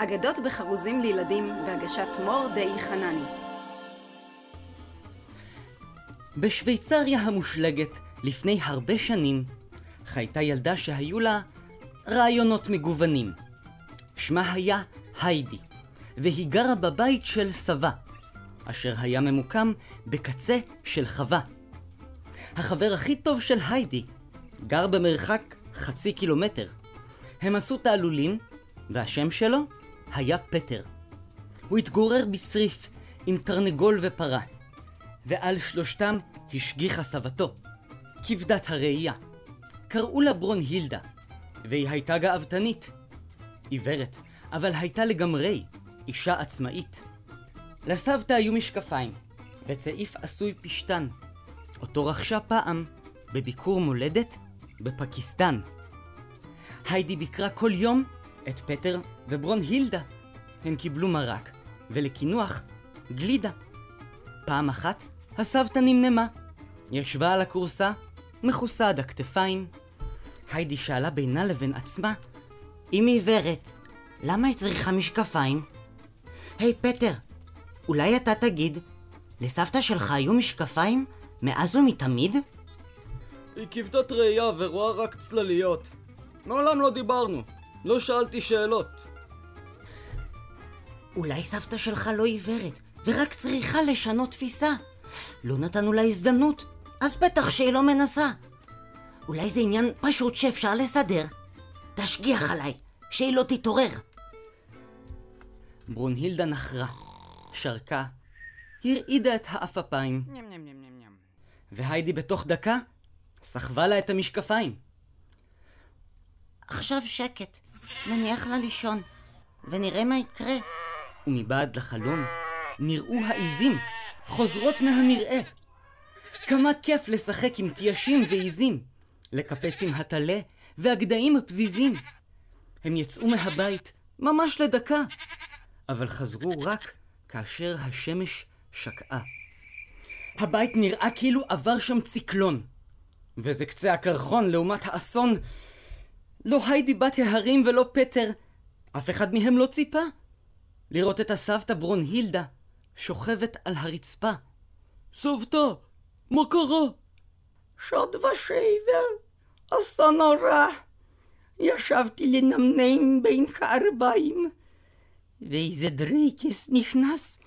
אגדות בחרוזים לילדים בהגשת מור די חנני. בשוויצריה המושלגת, לפני הרבה שנים, חייתה ילדה שהיו לה רעיונות מגוונים. שמה היה היידי, והיא גרה בבית של סבה, אשר היה ממוקם בקצה של חווה. החבר הכי טוב של היידי גר במרחק חצי קילומטר. הם עשו תעלולים, והשם שלו היה פטר. הוא התגורר בצריף עם תרנגול ופרה, ועל שלושתם השגיחה סבתו, כבדת הראייה. קראו לה ברונהילדה, והיא הייתה גאוותנית. עיוורת, אבל הייתה לגמרי אישה עצמאית. לסבתא היו משקפיים, וצעיף עשוי פשתן, אותו רכשה פעם בביקור מולדת בפקיסטן. היידי ביקרה כל יום את פטר וברונהילדה. הם קיבלו מרק, ולקינוח גלידה. פעם אחת הסבתא נמנמה, ישבה על הכורסה, מכוסה עד הכתפיים. היידי שאלה בינה לבין עצמה, אם היא עיוורת, למה היא צריכה משקפיים? היי hey, פטר, אולי אתה תגיד, לסבתא שלך היו משקפיים מאז ומתמיד? היא כבדת ראייה ורואה רק צלליות. מעולם לא דיברנו, לא שאלתי שאלות. אולי סבתא שלך לא עיוורת, ורק צריכה לשנות תפיסה. לא נתנו לה הזדמנות, אז בטח שהיא לא מנסה. אולי זה עניין פשוט שאפשר לסדר. תשגיח עליי, שהיא לא תתעורר. ברונהילדה נחרה, שרקה, הרעידה את האפפיים. והיידי בתוך דקה סחבה לה את המשקפיים. עכשיו שקט, נניח לה לישון, ונראה מה יקרה. ומבעד לחלום נראו העיזים חוזרות מהמרעה. כמה כיף לשחק עם תיישים ועיזים, לקפץ עם הטלה והגדיים הפזיזים. הם יצאו מהבית ממש לדקה, אבל חזרו רק כאשר השמש שקעה. הבית נראה כאילו עבר שם ציקלון, וזה קצה הקרחון לעומת האסון. לא היידי בת ההרים ולא פטר, אף אחד מהם לא ציפה. לראות את הסבתא ברונהילדה שוכבת על הרצפה. סבתא, מה קרה? שוד ושבר, אסון נורא. ישבתי לנמנם בין הערביים, ואיזה דריקס נכנס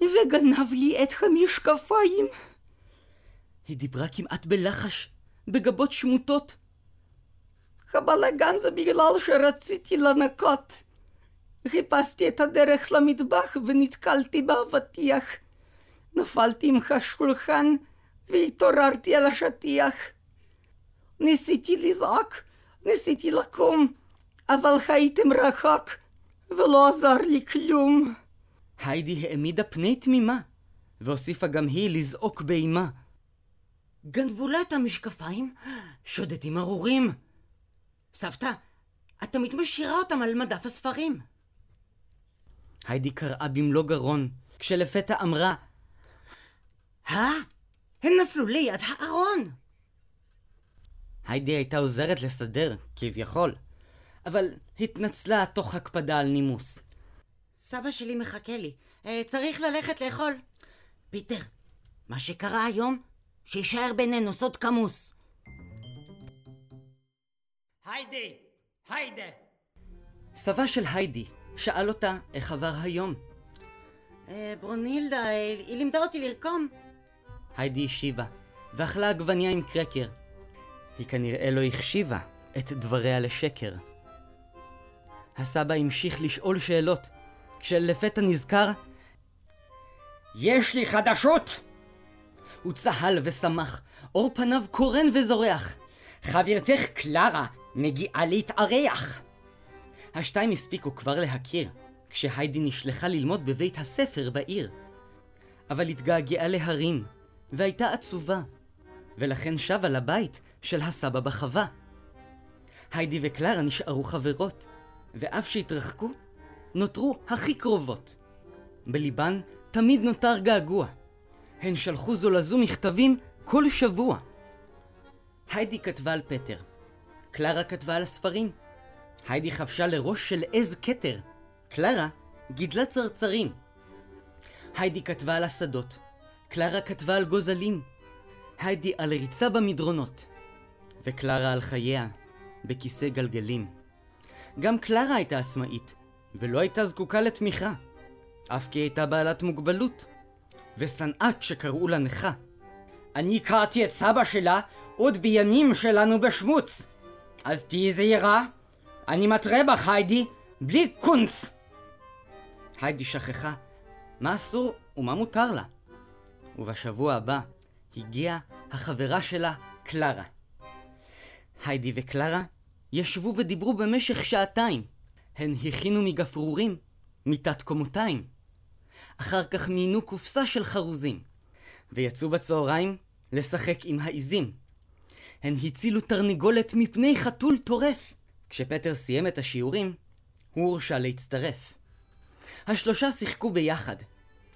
וגנב לי את המשקפיים. היא דיברה כמעט בלחש, בגבות שמוטות. הבלאגן זה בגלל שרציתי לנקות. חיפשתי את הדרך למטבח ונתקלתי באבטיח. נפלתי עם השולחן והתעוררתי על השטיח. ניסיתי לזעוק, ניסיתי לקום, אבל הייתם רחוק ולא עזר לי כלום. היידי העמידה פני תמימה, והוסיפה גם היא לזעוק באימה. גנבו לה את המשקפיים? שודדים ארורים. סבתא, את תמיד משאירה אותם על מדף הספרים. היידי קראה במלוא גרון, כשלפתע אמרה, אה? הם נפלו ליד הארון! היידי הייתה עוזרת לסדר, כביכול, אבל התנצלה תוך הקפדה על נימוס. סבא שלי מחכה לי, אה, צריך ללכת לאכול. פיטר, מה שקרה היום, שיישאר בינינו סוד כמוס. היידי! היידה! סבה של היידי שאל אותה איך עבר היום. אה, ברונילדה, אה, היא לימדה אותי לרקום. היידי השיבה, ואכלה עגבניה עם קרקר. היא כנראה לא החשיבה את דבריה לשקר. הסבא המשיך לשאול שאלות, כשלפתע נזכר, יש לי חדשות! הוא צהל ושמח, אור פניו קורן וזורח. חברתך קלרה מגיעה להתארח. השתיים הספיקו כבר להכיר, כשהיידי נשלחה ללמוד בבית הספר בעיר. אבל התגעגעה להרים, והייתה עצובה, ולכן שבה לבית של הסבא בחווה. היידי וקלרה נשארו חברות, ואף שהתרחקו, נותרו הכי קרובות. בליבן תמיד נותר געגוע. הן שלחו זו לזו מכתבים כל שבוע. היידי כתבה על פטר, קלרה כתבה על הספרים. היידי חבשה לראש של עז כתר, קלרה גידלה צרצרים. היידי כתבה על השדות, קלרה כתבה על גוזלים, היידי על ריצה במדרונות, וקלרה על חייה בכיסא גלגלים. גם קלרה הייתה עצמאית, ולא הייתה זקוקה לתמיכה, אף כי הייתה בעלת מוגבלות, ושנאה כשקראו לה נכה. אני הכרתי את סבא שלה עוד בימים שלנו בשמוץ. אז תהיי זהירה. אני מתרה בך, היידי, בלי קונץ. היידי שכחה מה אסור ומה מותר לה. ובשבוע הבא הגיעה החברה שלה, קלרה. היידי וקלרה ישבו ודיברו במשך שעתיים. הן הכינו מגפרורים, מיטת קומותיים. אחר כך מיינו קופסה של חרוזים, ויצאו בצהריים לשחק עם העיזים. הן הצילו תרנגולת מפני חתול טורף. כשפטר סיים את השיעורים, הוא הורשה להצטרף. השלושה שיחקו ביחד.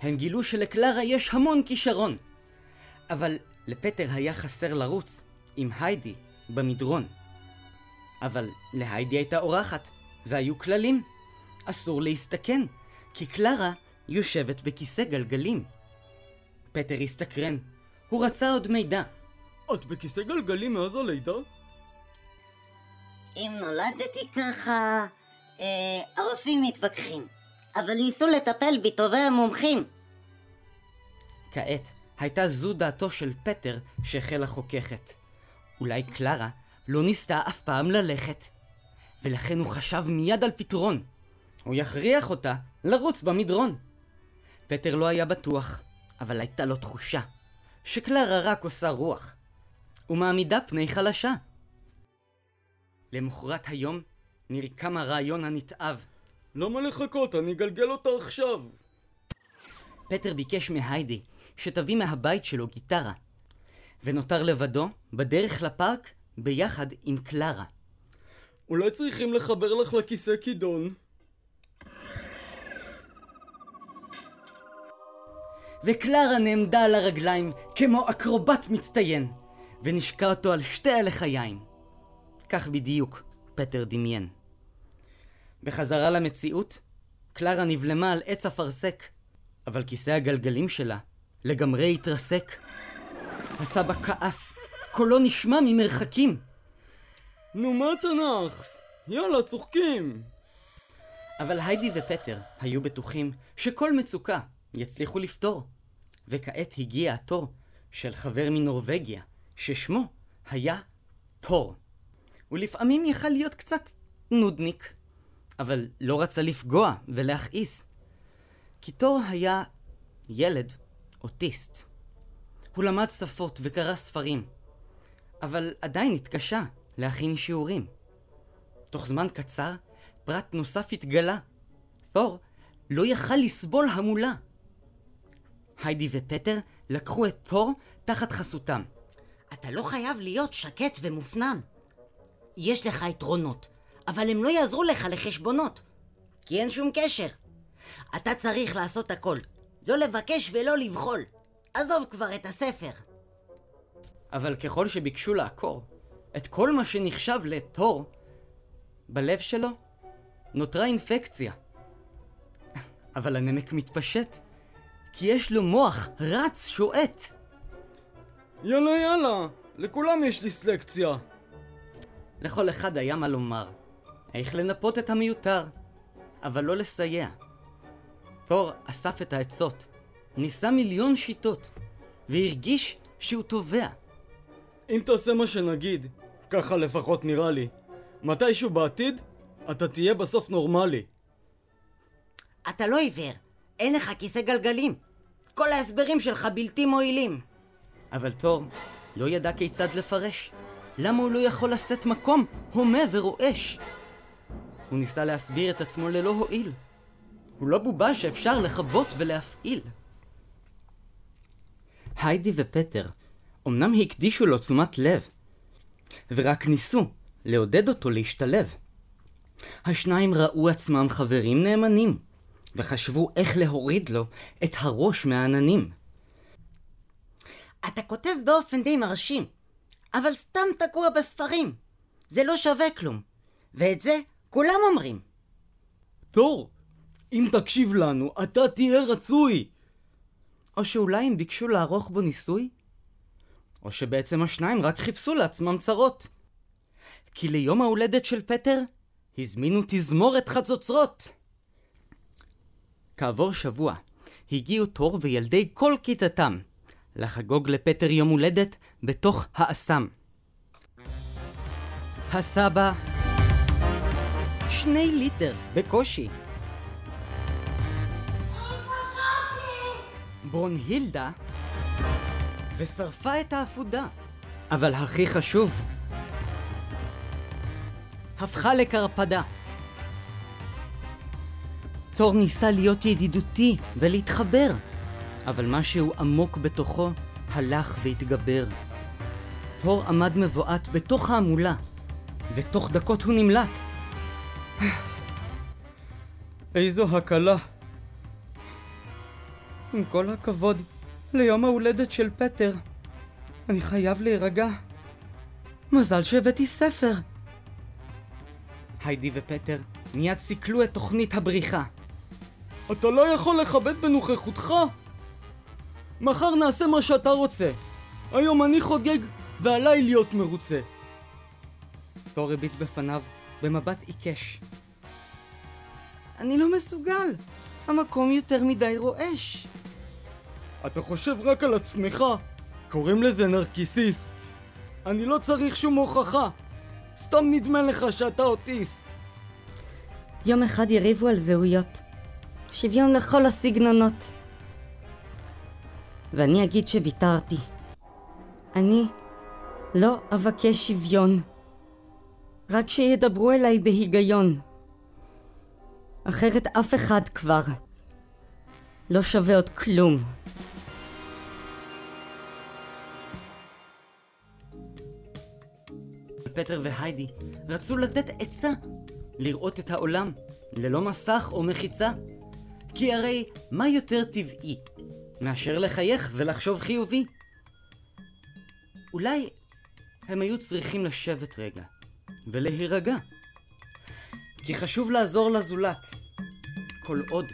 הם גילו שלקלרה יש המון כישרון. אבל לפטר היה חסר לרוץ עם היידי במדרון. אבל להיידי הייתה אורחת, והיו כללים. אסור להסתכן, כי קלרה יושבת בכיסא גלגלים. פטר הסתקרן, הוא רצה עוד מידע. את בכיסא גלגלים מאז הלידה? אם נולדתי ככה, אה, הרופאים מתווכחים. אבל ניסו לטפל בי טובי המומחים. כעת הייתה זו דעתו של פטר שהחלה חוככת. אולי קלרה לא ניסתה אף פעם ללכת, ולכן הוא חשב מיד על פתרון. הוא יכריח אותה לרוץ במדרון. פטר לא היה בטוח, אבל הייתה לו תחושה שקלרה רק עושה רוח, ומעמידה פני חלשה. למחרת היום נרקם הרעיון הנתעב. למה לחכות? אני אגלגל אותה עכשיו. פטר ביקש מהיידי שתביא מהבית שלו גיטרה, ונותר לבדו בדרך לפארק ביחד עם קלרה. אולי צריכים לחבר לך לכיסא כידון? וקלרה נעמדה על הרגליים כמו אקרובט מצטיין, ונשקע אותו על שתי הלחיים. כך בדיוק פטר דמיין. בחזרה למציאות, קלרה נבלמה על עץ אפרסק, אבל כיסא הגלגלים שלה לגמרי התרסק. הסבא כעס, קולו נשמע ממרחקים. נו מה אתה נאחס? יאללה, צוחקים! אבל היידי ופטר היו בטוחים שכל מצוקה יצליחו לפתור. וכעת הגיע התור של חבר מנורבגיה, ששמו היה תור. הוא לפעמים יכל להיות קצת נודניק, אבל לא רצה לפגוע ולהכעיס. כי תור היה ילד אוטיסט. הוא למד שפות וקרא ספרים, אבל עדיין התקשה להכין שיעורים. תוך זמן קצר, פרט נוסף התגלה. תור לא יכל לסבול המולה. היידי ופטר לקחו את תור תחת חסותם. אתה לא חייב להיות שקט ומופנם. יש לך יתרונות, אבל הם לא יעזרו לך לחשבונות, כי אין שום קשר. אתה צריך לעשות הכל, לא לבקש ולא לבחול. עזוב כבר את הספר. אבל ככל שביקשו לעקור את כל מה שנחשב לתור, בלב שלו נותרה אינפקציה. אבל הנמק מתפשט, כי יש לו מוח רץ שועט. יאללה יאללה, לכולם יש דיסלקציה. לכל אחד היה מה לומר. איך לנפות את המיותר, אבל לא לסייע. תור אסף את העצות, ניסה מיליון שיטות, והרגיש שהוא תובע. אם תעשה מה שנגיד, ככה לפחות נראה לי, מתישהו בעתיד, אתה תהיה בסוף נורמלי. אתה לא עיוור, אין לך כיסא גלגלים. כל ההסברים שלך בלתי מועילים. אבל תור לא ידע כיצד לפרש. למה הוא לא יכול לשאת מקום הומה ורועש? הוא ניסה להסביר את עצמו ללא הועיל. הוא לא בובה שאפשר לכבות ולהפעיל. היידי ופטר אמנם הקדישו לו תשומת לב, ורק ניסו לעודד אותו להשתלב. השניים ראו עצמם חברים נאמנים, וחשבו איך להוריד לו את הראש מהעננים. אתה כותב באופן די מרשים, אבל סתם תקוע בספרים. זה לא שווה כלום. ואת זה כולם אומרים. תור, אם תקשיב לנו, אתה תהיה רצוי! או שאולי הם ביקשו לערוך בו ניסוי? או שבעצם השניים רק חיפשו לעצמם צרות. כי ליום ההולדת של פטר הזמינו תזמורת חצוצרות. כעבור שבוע הגיעו תור וילדי כל כיתתם לחגוג לפטר יום הולדת בתוך האסם. הסבא שני ליטר, בקושי. ברונהילדה ושרפה את האפודה. אבל הכי חשוב, הפכה לקרפדה. תור ניסה להיות ידידותי ולהתחבר, אבל משהו עמוק בתוכו הלך והתגבר. תור עמד מבועת בתוך ההמולה, ותוך דקות הוא נמלט. איזו הקלה. עם כל הכבוד ליום ההולדת של פטר, אני חייב להירגע. מזל שהבאתי ספר. היידי ופטר מיד סיכלו את תוכנית הבריחה. אתה לא יכול לכבד בנוכחותך? מחר נעשה מה שאתה רוצה. היום אני חוגג, ועליי להיות מרוצה. תור הביט בפניו במבט עיקש. אני לא מסוגל. המקום יותר מדי רועש. אתה חושב רק על עצמך. קוראים לזה נרקיסיסט. אני לא צריך שום הוכחה. סתם נדמה לך שאתה אוטיסט. יום אחד יריבו על זהויות. שוויון לכל הסגנונות. ואני אגיד שוויתרתי. אני לא אבקש שוויון. רק שידברו אליי בהיגיון. אחרת אף אחד כבר לא שווה עוד כלום. פטר והיידי רצו לתת עצה, לראות את העולם, ללא מסך או מחיצה. כי הרי מה יותר טבעי מאשר לחייך ולחשוב חיובי? אולי הם היו צריכים לשבת רגע ולהירגע. כי חשוב לעזור לזולת, כל עוד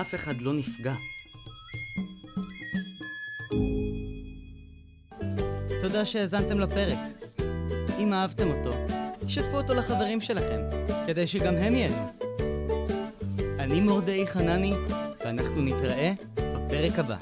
אף אחד לא נפגע. תודה שהאזנתם לפרק. אם אהבתם אותו, שתפו אותו לחברים שלכם, כדי שגם הם ייהנו. אני מורדאי חנני, ואנחנו נתראה בפרק הבא.